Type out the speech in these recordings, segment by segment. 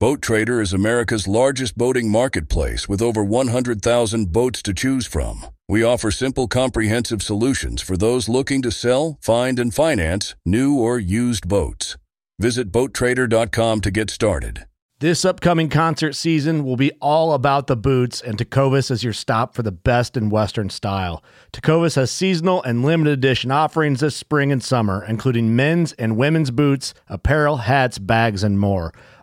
Boat Trader is America's largest boating marketplace with over 100,000 boats to choose from. We offer simple, comprehensive solutions for those looking to sell, find, and finance new or used boats. Visit BoatTrader.com to get started. This upcoming concert season will be all about the boots, and Tecovas is your stop for the best in Western style. Tecovas has seasonal and limited edition offerings this spring and summer, including men's and women's boots, apparel, hats, bags, and more.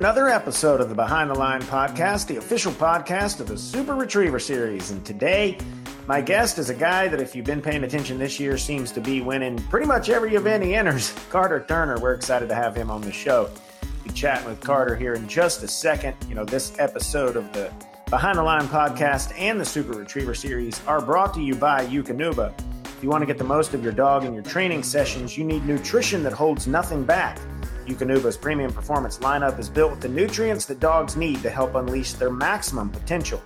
Another episode of the Behind the Line podcast, the official podcast of the Super Retriever series. And today, my guest is a guy that, if you've been paying attention this year, seems to be winning pretty much every event he enters. Carter Turner. We're excited to have him on the show. Be chatting with Carter here in just a second. You know, this episode of the Behind the Line podcast and the Super Retriever series are brought to you by Eukanuba. If you want to get the most of your dog in your training sessions, you need nutrition that holds nothing back. Eukanuba's premium performance lineup is built with the nutrients that dogs need to help unleash their maximum potential.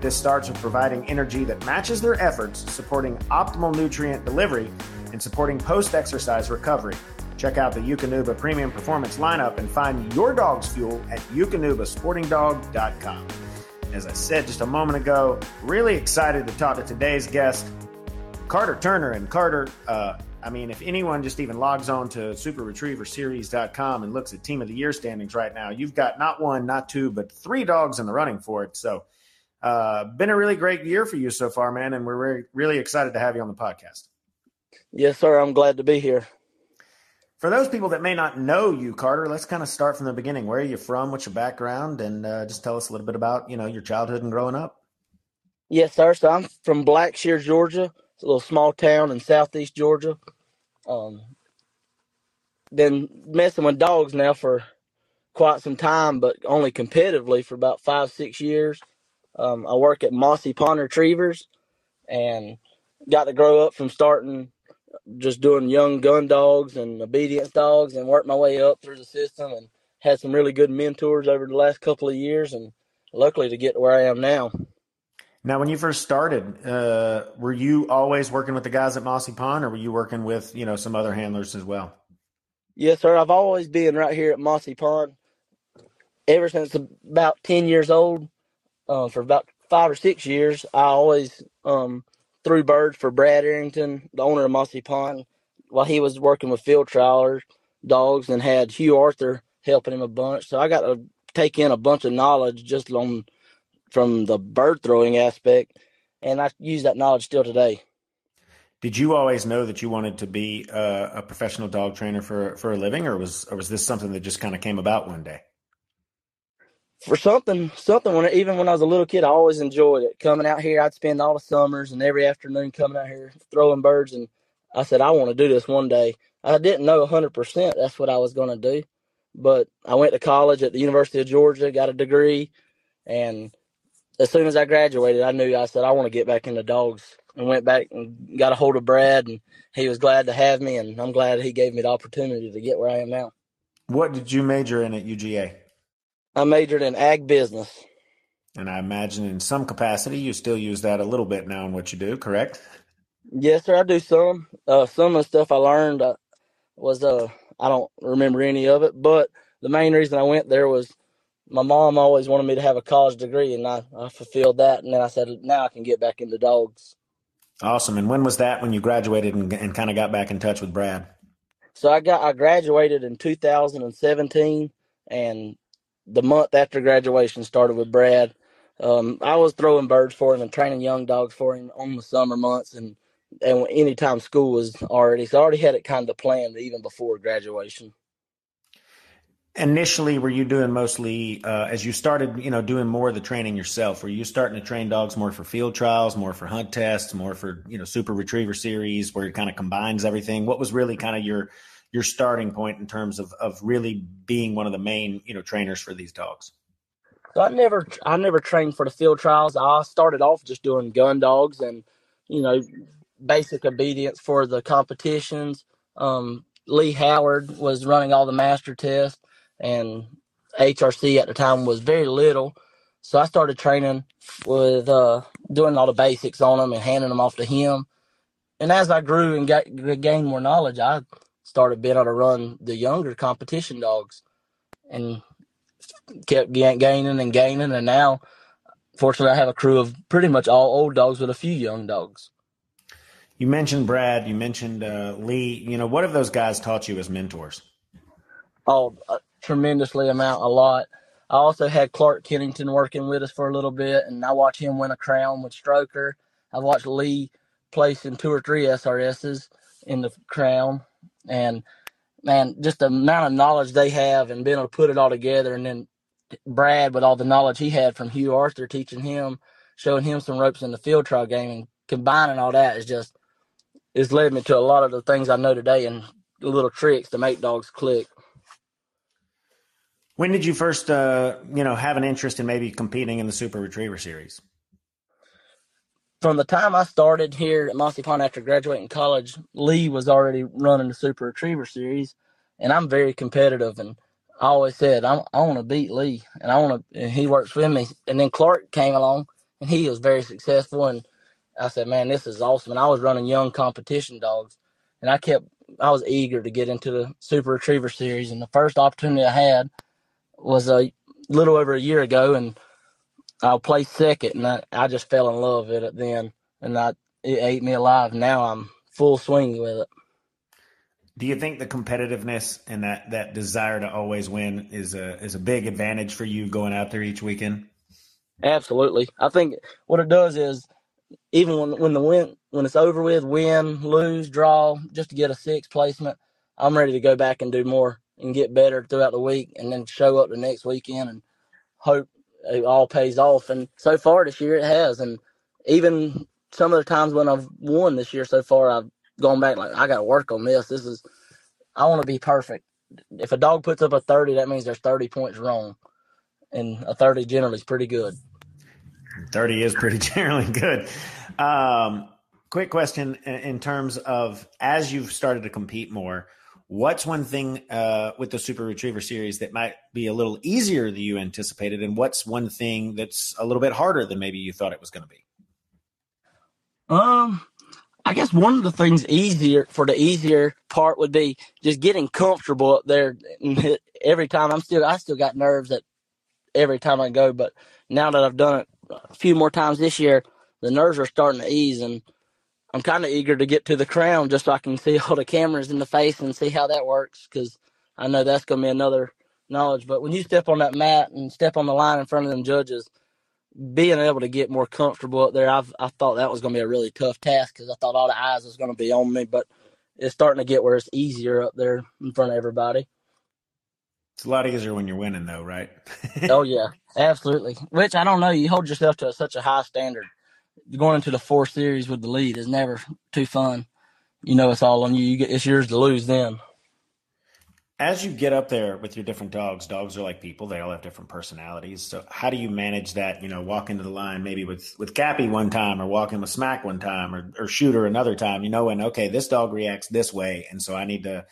This starts with providing energy that matches their efforts, supporting optimal nutrient delivery, and supporting post exercise recovery. Check out the Eukanuba Premium Performance lineup and find your dog's fuel at eukanubasportingdog.com. As I said just a moment ago, really excited to talk to today's guest, Carter Turner. And Carter, uh, I mean, if anyone just even logs on to superretrieverseries.com and looks at team of the year standings right now, you've got not one, not two, but three dogs in the running for it. So, uh, been a really great year for you so far, man. And we're really, really excited to have you on the podcast. Yes, sir. I'm glad to be here. For those people that may not know you, Carter, let's kind of start from the beginning. Where are you from? What's your background? And uh, just tell us a little bit about, you know, your childhood and growing up. Yes, sir. So I'm from Blackshear, Georgia. It's a little small town in southeast Georgia. Um, been messing with dogs now for quite some time, but only competitively for about five, six years. Um, I work at Mossy Pond Retrievers and got to grow up from starting just doing young gun dogs and obedience dogs and worked my way up through the system and had some really good mentors over the last couple of years and luckily to get to where I am now. Now, when you first started, uh, were you always working with the guys at Mossy Pond, or were you working with you know some other handlers as well? Yes, sir. I've always been right here at Mossy Pond ever since about ten years old. Uh, for about five or six years, I always um, threw birds for Brad Arrington, the owner of Mossy Pond, while he was working with field trialers, dogs, and had Hugh Arthur helping him a bunch. So I got to take in a bunch of knowledge just on from the bird throwing aspect, and I use that knowledge still today. Did you always know that you wanted to be a, a professional dog trainer for for a living, or was or was this something that just kind of came about one day? For something, something when even when I was a little kid, I always enjoyed it. Coming out here, I'd spend all the summers and every afternoon coming out here throwing birds, and I said I want to do this one day. I didn't know 100% that's what I was going to do, but I went to college at the University of Georgia, got a degree, and as soon as I graduated, I knew I said I want to get back into dogs and went back and got a hold of Brad and he was glad to have me and I'm glad he gave me the opportunity to get where I am now. What did you major in at UGA? I majored in ag business. And I imagine in some capacity you still use that a little bit now in what you do, correct? Yes, sir. I do some. Uh, some of the stuff I learned uh, was uh, I don't remember any of it, but the main reason I went there was my mom always wanted me to have a college degree, and I, I fulfilled that. And then I said, now I can get back into dogs. Awesome. And when was that when you graduated and, and kind of got back in touch with Brad? So I got I graduated in 2017, and the month after graduation started with Brad. Um, I was throwing birds for him and training young dogs for him on the summer months and and anytime school was already so I already had it kind of planned even before graduation. Initially, were you doing mostly uh, as you started, you know, doing more of the training yourself? Were you starting to train dogs more for field trials, more for hunt tests, more for you know super retriever series, where it kind of combines everything? What was really kind of your your starting point in terms of of really being one of the main you know trainers for these dogs? So I never I never trained for the field trials. I started off just doing gun dogs and you know basic obedience for the competitions. Um, Lee Howard was running all the master tests and HRC at the time was very little. So I started training with uh, doing all the basics on them and handing them off to him. And as I grew and got, gained more knowledge, I started being able to run the younger competition dogs and kept gaining and gaining. And now, fortunately, I have a crew of pretty much all old dogs with a few young dogs. You mentioned Brad, you mentioned uh, Lee. You know, what have those guys taught you as mentors? Oh, tremendously amount, a lot. I also had Clark Kennington working with us for a little bit, and I watched him win a crown with Stroker. I watched Lee place in two or three SRSs in the crown, and man, just the amount of knowledge they have and being able to put it all together, and then Brad with all the knowledge he had from Hugh Arthur teaching him, showing him some ropes in the field trial game, and combining all that is just it's led me to a lot of the things I know today and little tricks to make dogs click. When did you first, uh, you know, have an interest in maybe competing in the Super Retriever Series? From the time I started here at Mossy Pond after graduating college, Lee was already running the Super Retriever Series, and I'm very competitive. And I always said I'm, i want to beat Lee, and I want to. And he works with me. And then Clark came along, and he was very successful. And I said, "Man, this is awesome." And I was running young competition dogs, and I kept. I was eager to get into the Super Retriever Series, and the first opportunity I had was a little over a year ago, and I placed second, and I, I just fell in love with it then, and I it ate me alive. Now I'm full swing with it. Do you think the competitiveness and that that desire to always win is a is a big advantage for you going out there each weekend? Absolutely. I think what it does is even when when the win when it's over with, win, lose, draw, just to get a six placement, I'm ready to go back and do more and get better throughout the week and then show up the next weekend and hope it all pays off. And so far this year it has. And even some of the times when I've won this year so far, I've gone back like, I got to work on this. This is, I want to be perfect. If a dog puts up a 30, that means there's 30 points wrong. And a 30 generally is pretty good. 30 is pretty generally good. Um, quick question in terms of as you've started to compete more, What's one thing uh, with the Super Retriever series that might be a little easier than you anticipated, and what's one thing that's a little bit harder than maybe you thought it was going to be? Um, I guess one of the things easier for the easier part would be just getting comfortable up there. Every time I'm still, I still got nerves that every time I go, but now that I've done it a few more times this year, the nerves are starting to ease and I'm kind of eager to get to the crown just so I can see all the cameras in the face and see how that works because I know that's going to be another knowledge. But when you step on that mat and step on the line in front of them judges, being able to get more comfortable up there, I've I thought that was going to be a really tough task because I thought all the eyes was going to be on me. But it's starting to get where it's easier up there in front of everybody. It's a lot easier when you're winning, though, right? oh yeah, absolutely. Which I don't know. You hold yourself to such a high standard going into the fourth series with the lead is never too fun. You know, it's all on you. you get, it's yours to lose then. As you get up there with your different dogs, dogs are like people; they all have different personalities. So, how do you manage that? You know, walk into the line maybe with with Cappy one time, or walking with Smack one time, or or Shooter another time. You know, and okay, this dog reacts this way, and so I need to,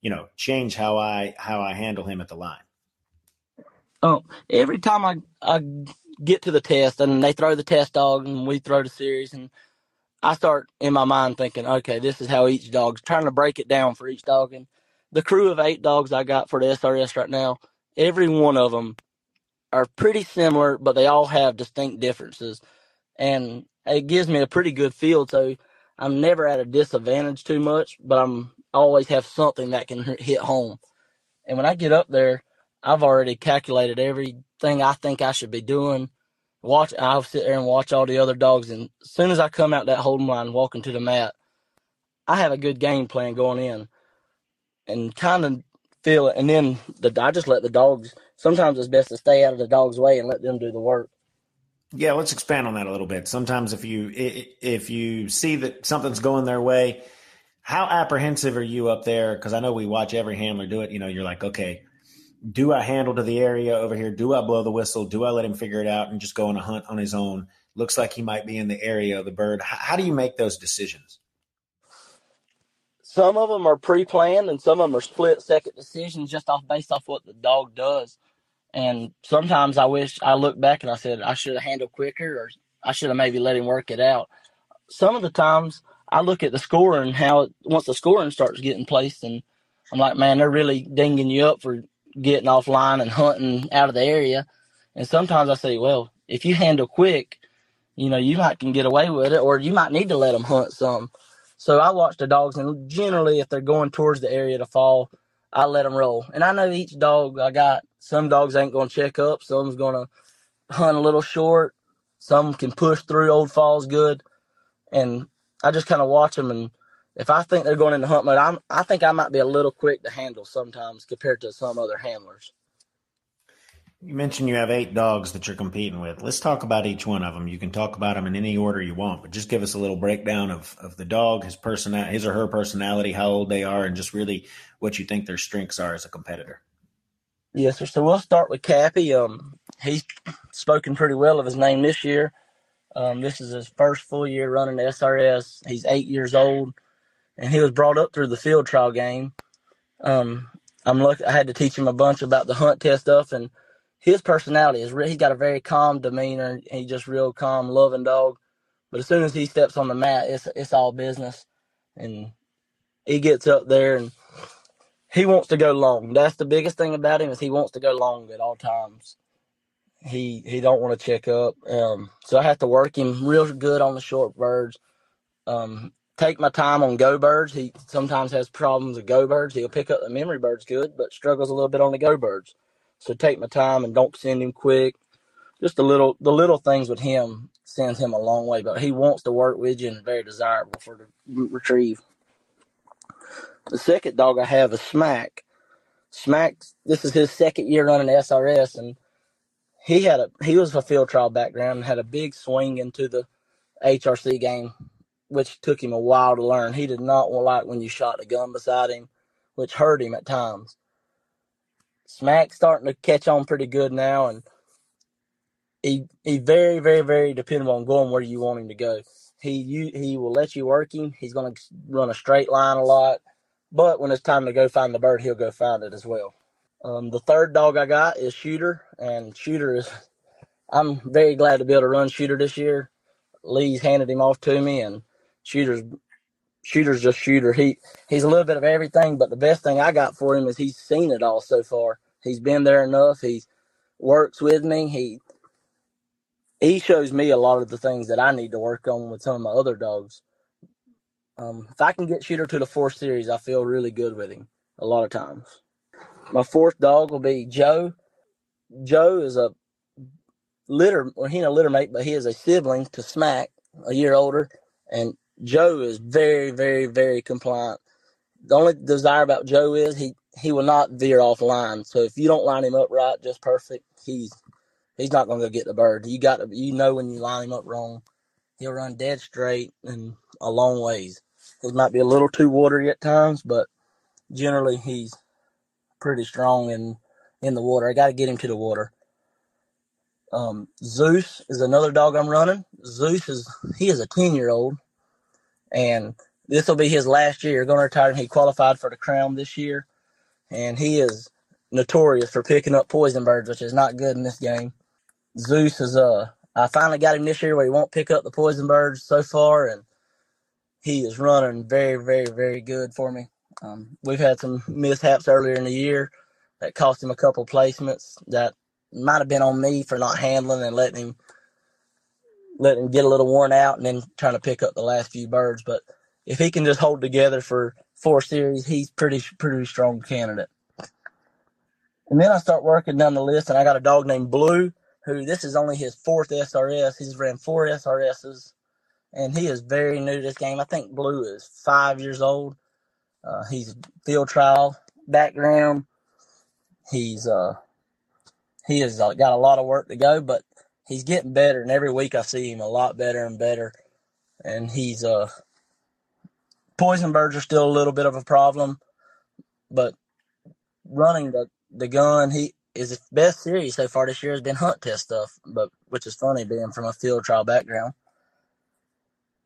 you know, change how I how I handle him at the line. Oh, every time I I get to the test and they throw the test dog and we throw the series and I start in my mind thinking, okay, this is how each dog's trying to break it down for each dog. And the crew of eight dogs I got for the SRS right now, every one of them are pretty similar, but they all have distinct differences. And it gives me a pretty good feel. So I'm never at a disadvantage too much, but I'm always have something that can hit home. And when I get up there, I've already calculated everything I think I should be doing watch. I'll sit there and watch all the other dogs, and as soon as I come out that holding line, walking to the mat, I have a good game plan going in, and kind of feel it. And then the I just let the dogs. Sometimes it's best to stay out of the dog's way and let them do the work. Yeah, let's expand on that a little bit. Sometimes if you if you see that something's going their way, how apprehensive are you up there? Because I know we watch every handler do it. You know, you're like, okay, do I handle to the area over here? Do I blow the whistle? Do I let him figure it out and just go on a hunt on his own? Looks like he might be in the area of the bird. How, how do you make those decisions? Some of them are pre-planned, and some of them are split-second decisions, just off based off what the dog does. And sometimes I wish I look back and I said I should have handled quicker, or I should have maybe let him work it out. Some of the times I look at the scoring, how once the scoring starts getting placed, and I'm like, man, they're really dinging you up for getting offline and hunting out of the area. And sometimes I say, well, if you handle quick, you know, you might can get away with it, or you might need to let them hunt some. So I watch the dogs, and generally, if they're going towards the area to fall, I let them roll. And I know each dog I got. Some dogs ain't going to check up. Some's going to hunt a little short. Some can push through old falls good, and I just kind of watch them. And if I think they're going into hunt mode, I'm I think I might be a little quick to handle sometimes compared to some other handlers. You mentioned you have eight dogs that you're competing with. Let's talk about each one of them. You can talk about them in any order you want, but just give us a little breakdown of, of the dog, his person, his or her personality, how old they are, and just really what you think their strengths are as a competitor. Yes, sir. So we'll start with Cappy. Um, he's spoken pretty well of his name this year. Um, this is his first full year running the SRS. He's eight years old, and he was brought up through the field trial game. Um, I'm lucky. I had to teach him a bunch about the hunt test stuff, and his personality is he's got a very calm demeanor. He's just real calm, loving dog. But as soon as he steps on the mat, it's it's all business, and he gets up there and he wants to go long. That's the biggest thing about him is he wants to go long at all times. He he don't want to check up. Um, so I have to work him real good on the short birds. Um, take my time on go birds. He sometimes has problems with go birds. He'll pick up the memory birds good, but struggles a little bit on the go birds. So take my time and don't send him quick. Just the little the little things with him sends him a long way. But he wants to work with you and very desirable for the retrieve. The second dog I have is Smack. Smack, this is his second year running SRS, and he had a he was a field trial background and had a big swing into the HRC game, which took him a while to learn. He did not like when you shot a gun beside him, which hurt him at times. Smack's starting to catch on pretty good now, and he he very very very dependable on going where you want him to go. He you, he will let you work him. He's going to run a straight line a lot, but when it's time to go find the bird, he'll go find it as well. Um, the third dog I got is Shooter, and Shooter is. I'm very glad to be able to run Shooter this year. Lee's handed him off to me, and Shooter's shooter's just shooter. He he's a little bit of everything, but the best thing I got for him is he's seen it all so far. He's been there enough. He works with me. He he shows me a lot of the things that I need to work on with some of my other dogs. Um, if I can get Shooter to the fourth series, I feel really good with him a lot of times. My fourth dog will be Joe. Joe is a litter, well, he ain't a litter mate, but he is a sibling to Smack, a year older, and Joe is very, very, very compliant. The only desire about Joe is he he will not veer off line. So if you don't line him up right, just perfect, he's he's not to go get the bird. You got to you know when you line him up wrong, he'll run dead straight and a long ways. He might be a little too watery at times, but generally he's pretty strong in in the water. I got to get him to the water. Um, Zeus is another dog I'm running. Zeus is he is a ten year old and this will be his last year. Going to retire, he qualified for the crown this year, and he is notorious for picking up poison birds, which is not good in this game. Zeus is uh, I finally got him this year where he won't pick up the poison birds so far, and he is running very, very, very good for me. Um, we've had some mishaps earlier in the year that cost him a couple placements that might have been on me for not handling and letting him letting him get a little worn out and then trying to pick up the last few birds. But if he can just hold together for four series, he's pretty pretty strong candidate. And then I start working down the list, and I got a dog named Blue. who this is only his fourth SRS. He's ran four SRSs, and he is very new to this game. I think Blue is five years old. Uh, he's field trial background. He's uh he has uh, got a lot of work to go, but he's getting better, and every week I see him a lot better and better. And he's uh poison birds are still a little bit of a problem, but running the the gun, he is his best series so far this year has been hunt test stuff, but which is funny being from a field trial background.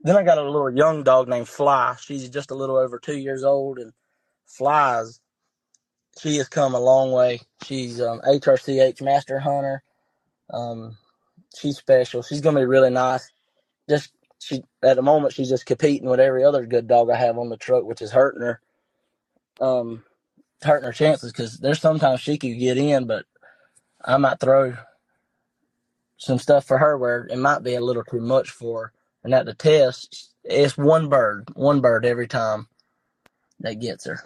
Then I got a little young dog named Fly. She's just a little over two years old, and Flies. She has come a long way. She's um, HRCH Master Hunter. Um, she's special. She's gonna be really nice. Just she at the moment she's just competing with every other good dog I have on the truck, which is hurting her. Um, hurting her chances because there's sometimes she could get in, but I might throw some stuff for her where it might be a little too much for her. And at the test, it's one bird, one bird every time that gets her.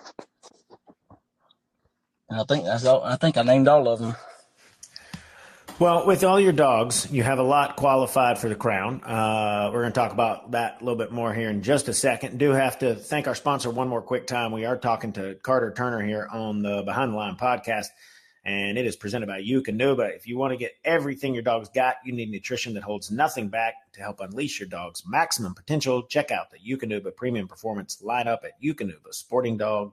And I think that's all. I think I named all of them. Well, with all your dogs, you have a lot qualified for the crown. Uh, we're going to talk about that a little bit more here in just a second. Do have to thank our sponsor one more quick time. We are talking to Carter Turner here on the Behind the Line podcast, and it is presented by Eukanuba. If you want to get everything your dog's got, you need nutrition that holds nothing back to help unleash your dog's maximum potential. Check out the Eukanuba Premium Performance lineup at eukanubasportingdog.com.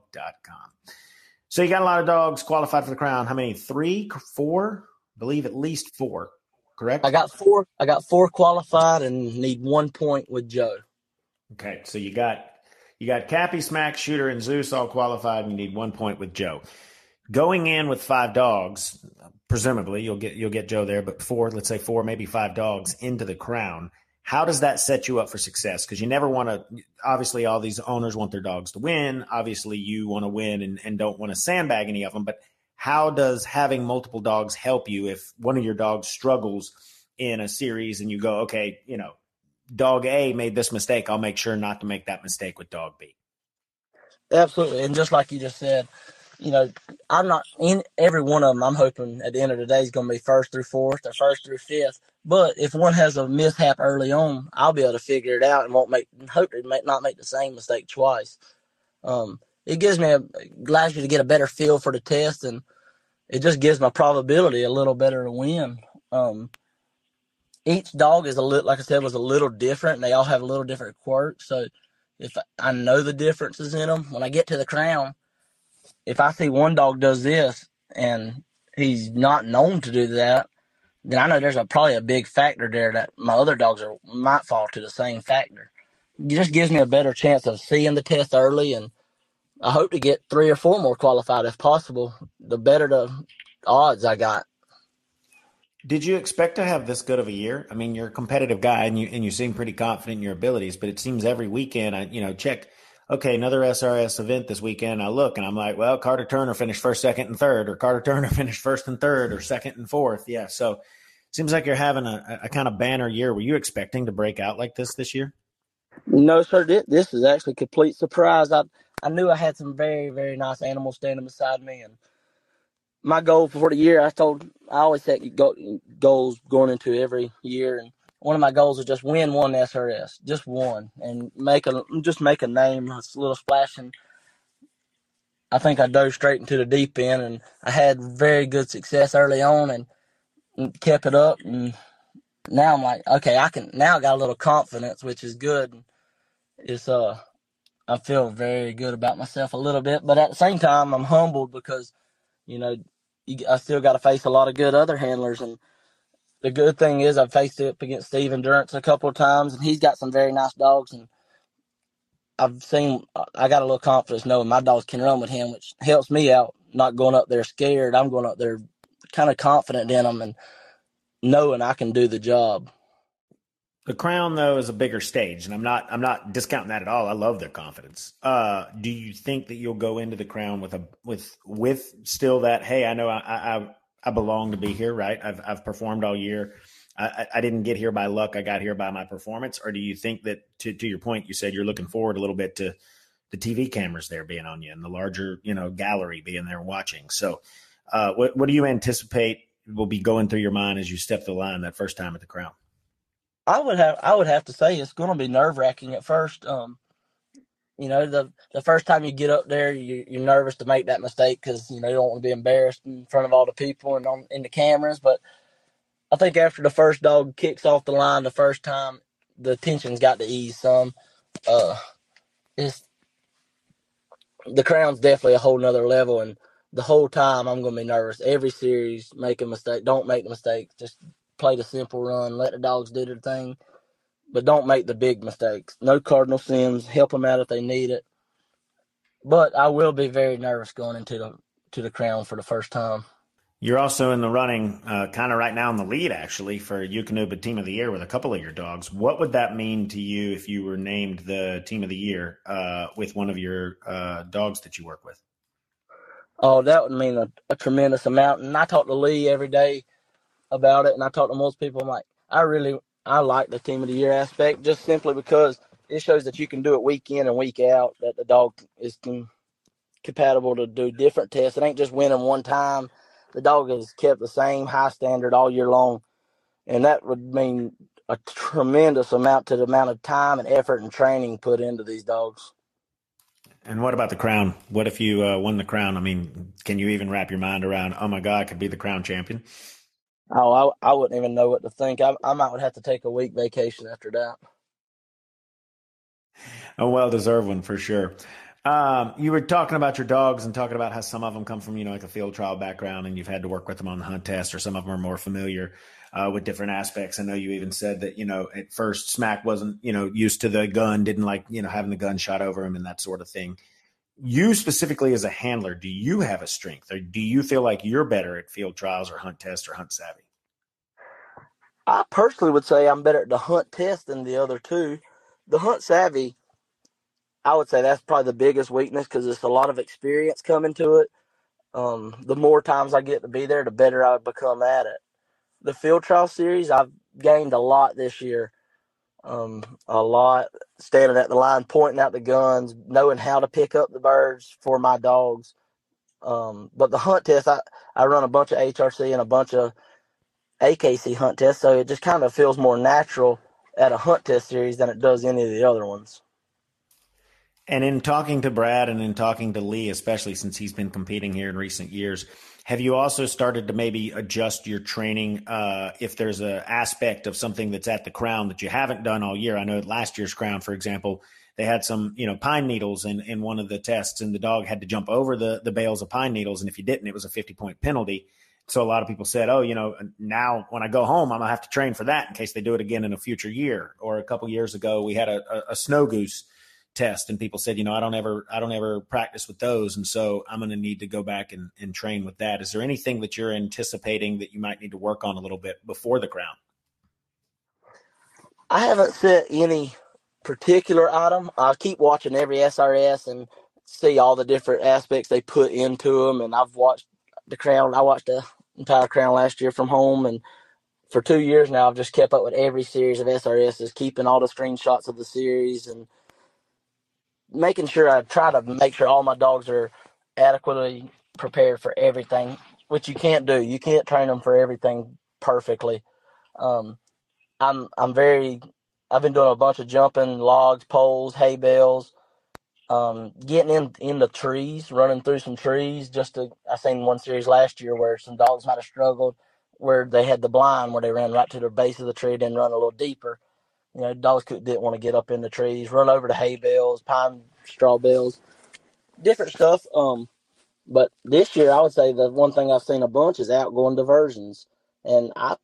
So you got a lot of dogs qualified for the crown. How many? Three, four? Believe at least four. Correct. I got four. I got four qualified and need one point with Joe. Okay, so you got you got Cappy, Smack, Shooter, and Zeus all qualified, and you need one point with Joe. Going in with five dogs, presumably you'll get you'll get Joe there, but four, let's say four, maybe five dogs into the crown. How does that set you up for success? Because you never want to. Obviously, all these owners want their dogs to win. Obviously, you want to win and, and don't want to sandbag any of them. But how does having multiple dogs help you if one of your dogs struggles in a series and you go, okay, you know, dog A made this mistake, I'll make sure not to make that mistake with dog B. Absolutely. And just like you just said, you know, I'm not in every one of them. I'm hoping at the end of the day is going to be first through fourth or first through fifth. But if one has a mishap early on, I'll be able to figure it out and won't make, hope not make the same mistake twice. Um, it gives me a, allows you to get a better feel for the test and it just gives my probability a little better to win. Um, each dog is a little, like I said, was a little different. And they all have a little different quirks. So if I know the differences in them, when I get to the crown, if I see one dog does this and he's not known to do that, then I know there's a, probably a big factor there that my other dogs are might fall to the same factor. It just gives me a better chance of seeing the test early and I hope to get three or four more qualified if possible. The better the odds I got. Did you expect to have this good of a year? I mean, you're a competitive guy and you and you seem pretty confident in your abilities, but it seems every weekend I you know check okay, another SRS event this weekend. I look and I'm like, well, Carter Turner finished first, second, and third, or Carter Turner finished first and third, or second and fourth. Yeah, so seems like you're having a, a kind of banner year. Were you expecting to break out like this this year? No, sir. This is actually complete surprise. I I knew I had some very, very nice animals standing beside me. And my goal for the year, I told, I always set goals going into every year. And one of my goals is just win one SRS, just one, and make a just make a name, a little splash. And I think I dove straight into the deep end, and I had very good success early on, and, kept it up. And now I'm like, okay, I can now I got a little confidence, which is good. It's uh I feel very good about myself a little bit, but at the same time, I'm humbled because, you know, you, I still got to face a lot of good other handlers. And the good thing is, I've faced it up against Steve Endurance a couple of times, and he's got some very nice dogs. And I've seen, uh, I got a little confidence knowing my dogs can run with him, which helps me out, not going up there scared. I'm going up there kind of confident in them and knowing I can do the job. The Crown, though, is a bigger stage, and I'm not I'm not discounting that at all. I love their confidence. Uh, do you think that you'll go into the Crown with a with with still that? Hey, I know I I, I belong to be here, right? I've I've performed all year. I, I didn't get here by luck. I got here by my performance. Or do you think that to to your point, you said you're looking forward a little bit to the TV cameras there being on you and the larger you know gallery being there watching. So, uh, what what do you anticipate will be going through your mind as you step the line that first time at the crown? I would have I would have to say it's going to be nerve wracking at first. Um, you know, the the first time you get up there, you, you're nervous to make that mistake because you know you don't want to be embarrassed in front of all the people and on in the cameras. But I think after the first dog kicks off the line the first time, the tension's got to ease some. Uh, it's the crown's definitely a whole nother level, and the whole time I'm gonna be nervous. Every series, make a mistake. Don't make the mistake. Just play the simple run. Let the dogs do their thing, but don't make the big mistakes. No cardinal sins. Help them out if they need it. But I will be very nervous going into the to the crown for the first time. You're also in the running, uh, kind of right now in the lead, actually, for Eukanuba Team of the Year with a couple of your dogs. What would that mean to you if you were named the Team of the Year uh, with one of your uh, dogs that you work with? Oh, that would mean a, a, tremendous amount. And I talk to Lee every day about it, and I talk to most people. I'm like, I really, I like the Team of the Year aspect just simply because it shows that you can do it week in and week out. That the dog is can, compatible to do different tests. It ain't just winning one time the dog has kept the same high standard all year long, and that would mean a tremendous amount to the amount of time and effort and training put into these dogs. And what about the crown? What if you uh, won the crown? I mean, can you even wrap your mind around? Oh my God, I could be the crown champion. Oh, I, I wouldn't even know what to think. I, I might would have to take a week vacation after that. A well deserved one for sure. Um, you were talking about your dogs and talking about how some of them come from, you know, like a field trial background and you've had to work with them on the hunt test or some of them are more familiar uh, with different aspects. I know you even said that, you know, at first Smack wasn't, you know, used to the gun, didn't like, you know, having the gun shot over him and that sort of thing. You specifically as a handler, do you have a strength or do you feel like you're better at field trials or hunt test or hunt savvy? I personally would say I'm better at the hunt test than the other two. The hunt savvy, I would say that's probably the biggest weakness because it's a lot of experience coming to it. Um, the more times I get to be there, the better I become at it. The field trial series, I've gained a lot this year. Um, a lot standing at the line, pointing out the guns, knowing how to pick up the birds for my dogs. Um, but the hunt test, I, I run a bunch of HRC and a bunch of AKC hunt tests, so it just kind of feels more natural at a hunt test series than it does any of the other ones. And in talking to Brad and in talking to Lee, especially since he's been competing here in recent years, have you also started to maybe adjust your training uh, if there's an aspect of something that's at the crown that you haven't done all year? I know last year's crown, for example, they had some you know pine needles in, in one of the tests, and the dog had to jump over the the bales of pine needles, and if you didn't, it was a 50 point penalty. So a lot of people said, "Oh, you know, now when I go home, I'm gonna have to train for that in case they do it again in a future year." Or a couple years ago, we had a, a, a snow goose test and people said you know i don't ever i don't ever practice with those and so i'm going to need to go back and, and train with that. Is there anything that you're anticipating that you might need to work on a little bit before the crown? I haven't set any particular item. I keep watching every srs and see all the different aspects they put into them and i've watched the crown i watched the entire crown last year from home and for two years now i've just kept up with every series of srs keeping all the screenshots of the series and making sure I try to make sure all my dogs are adequately prepared for everything, which you can't do. You can't train them for everything perfectly. Um, I'm I'm very I've been doing a bunch of jumping, logs, poles, hay bales, um, getting in in the trees, running through some trees. Just to I seen one series last year where some dogs might have struggled, where they had the blind where they ran right to the base of the tree, then run a little deeper. You know, dogs could, didn't want to get up in the trees, run over the hay bales, pine straw bales, different stuff. Um, but this year, I would say the one thing I've seen a bunch is outgoing diversions, and I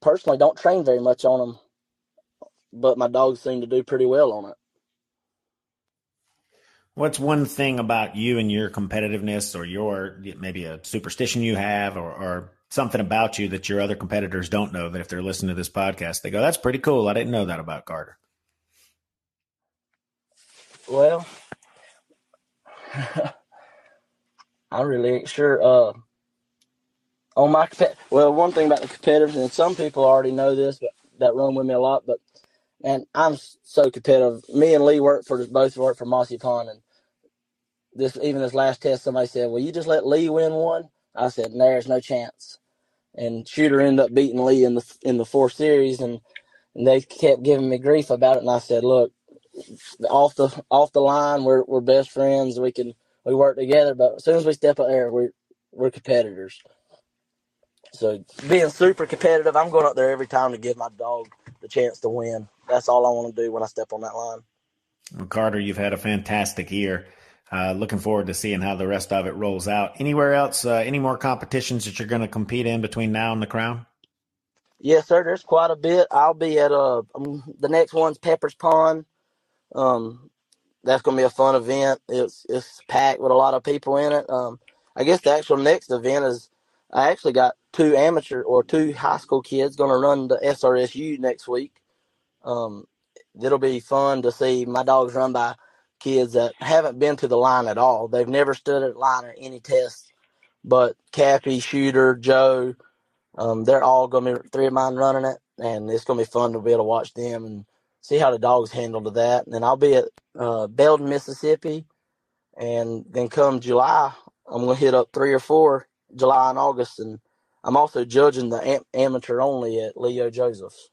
personally don't train very much on them, but my dogs seem to do pretty well on it. What's one thing about you and your competitiveness, or your maybe a superstition you have, or, or something about you that your other competitors don't know that if they're listening to this podcast, they go, that's pretty cool. I didn't know that about Carter. Well, I'm really sure. Uh, on my well, one thing about the competitors, and some people already know this, but that run with me a lot. But and I'm so competitive. Me and Lee work for both work for Mossy Pond, and this even this last test, somebody said, "Well, you just let Lee win one." I said, "There's no chance." And Shooter ended up beating Lee in the in the four series, and, and they kept giving me grief about it. And I said, look, off the off the line, we're we're best friends. We can we work together, but as soon as we step up there, we're we're competitors. So being super competitive, I'm going up there every time to give my dog the chance to win. That's all I want to do when I step on that line. Well, Carter, you've had a fantastic year. Uh, looking forward to seeing how the rest of it rolls out. Anywhere else? Uh, any more competitions that you're going to compete in between now and the crown? Yes, sir. There's quite a bit. I'll be at uh um, the next one's Pepper's Pond. Um, that's going to be a fun event. It's it's packed with a lot of people in it. Um, I guess the actual next event is I actually got two amateur or two high school kids going to run the SRSU next week. Um, it'll be fun to see my dogs run by kids that haven't been to the line at all. They've never stood at line or any test. But Cappy, Shooter, Joe, um, they're all to be three of mine running it, and it's to be fun to be able to watch them and see how the dogs handle to that. And then I'll be at uh, Belton, Mississippi, and then come July, I'm to hit up three or four July and August, and I'm also judging the am- amateur only at Leo Josephs.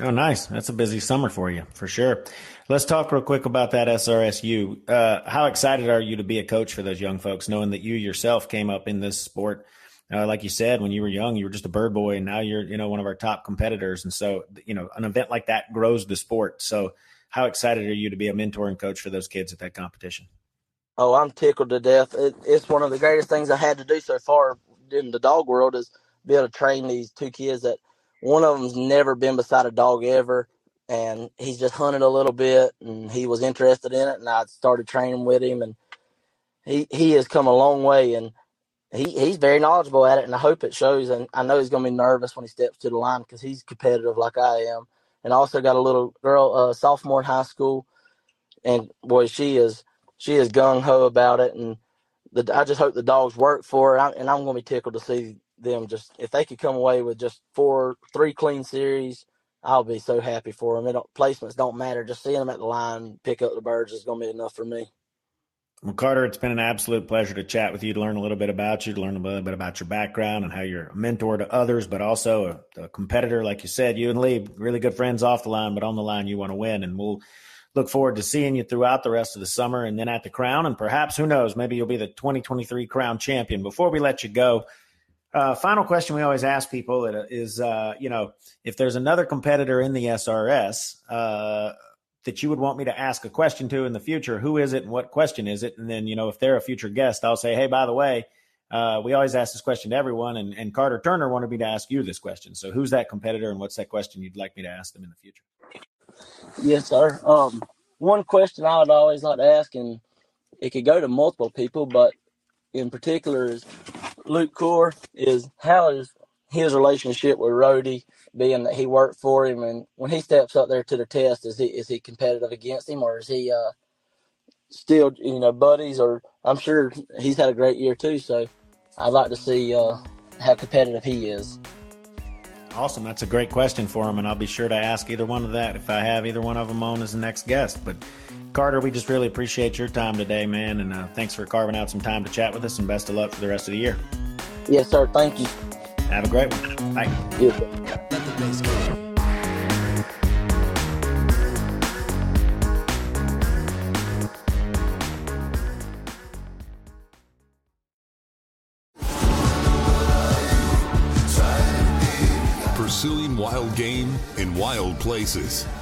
Oh, nice. That's a busy summer for you, for sure. Let's talk real quick about that SRSU. Uh, how excited are you to be a coach for those young folks, knowing that you yourself came up in this sport? Uh, like you said, when you were young, you were just a bird boy, and now you're, you know, one of our top competitors. And so, you know, an event like that grows the sport. So, how excited are you to be a mentor and coach for those kids at that competition? Oh, I'm tickled to death. It, it's one of the greatest things I had to do so far in the dog world is be able to train these two kids that one of them's never been beside a dog ever, and he's just hunted a little bit, and he was interested in it, and I started training with him, and he he has come a long way, and he he's very knowledgeable at it, and I hope it shows. And I know he's going to be nervous when he steps to the line because he's competitive like I am, and I also got a little girl, uh, sophomore in high school, and boy, she is she is gung ho about it, and the, I just hope the dogs work for it, I, and I'm going to be tickled to see them just if they could come away with just four, three clean series. I'll be so happy for them. Don't, placements don't matter. Just seeing them at the line, pick up the birds is going to be enough for me. Well, Carter, it's been an absolute pleasure to chat with you, to learn a little bit about you, to learn a little bit about your background and how you're a mentor to others, but also a, a competitor. Like you said, you and Lee, really good friends off the line, but on the line, you want to win. And we'll look forward to seeing you throughout the rest of the summer and then at the crown. And perhaps, who knows, maybe you'll be the 2023 crown champion. Before we let you go, uh, final question we always ask people is, uh, you know, if there's another competitor in the SRS uh, that you would want me to ask a question to in the future, who is it and what question is it? And then, you know, if they're a future guest, I'll say, hey, by the way, uh, we always ask this question to everyone, and, and Carter Turner wanted me to ask you this question. So, who's that competitor, and what's that question you'd like me to ask them in the future? Yes, sir. Um, one question I would always like to ask, and it could go to multiple people, but in particular is Luke Core is how is his relationship with Rody, being that he worked for him, and when he steps up there to the test, is he is he competitive against him, or is he uh, still you know buddies? Or I'm sure he's had a great year too, so I'd like to see uh, how competitive he is. Awesome. That's a great question for him, and I'll be sure to ask either one of that if I have either one of them on as the next guest. But Carter, we just really appreciate your time today, man, and uh, thanks for carving out some time to chat with us, and best of luck for the rest of the year. Yes, sir. Thank you. Have a great one. Bye. Pursuing wild game in wild places.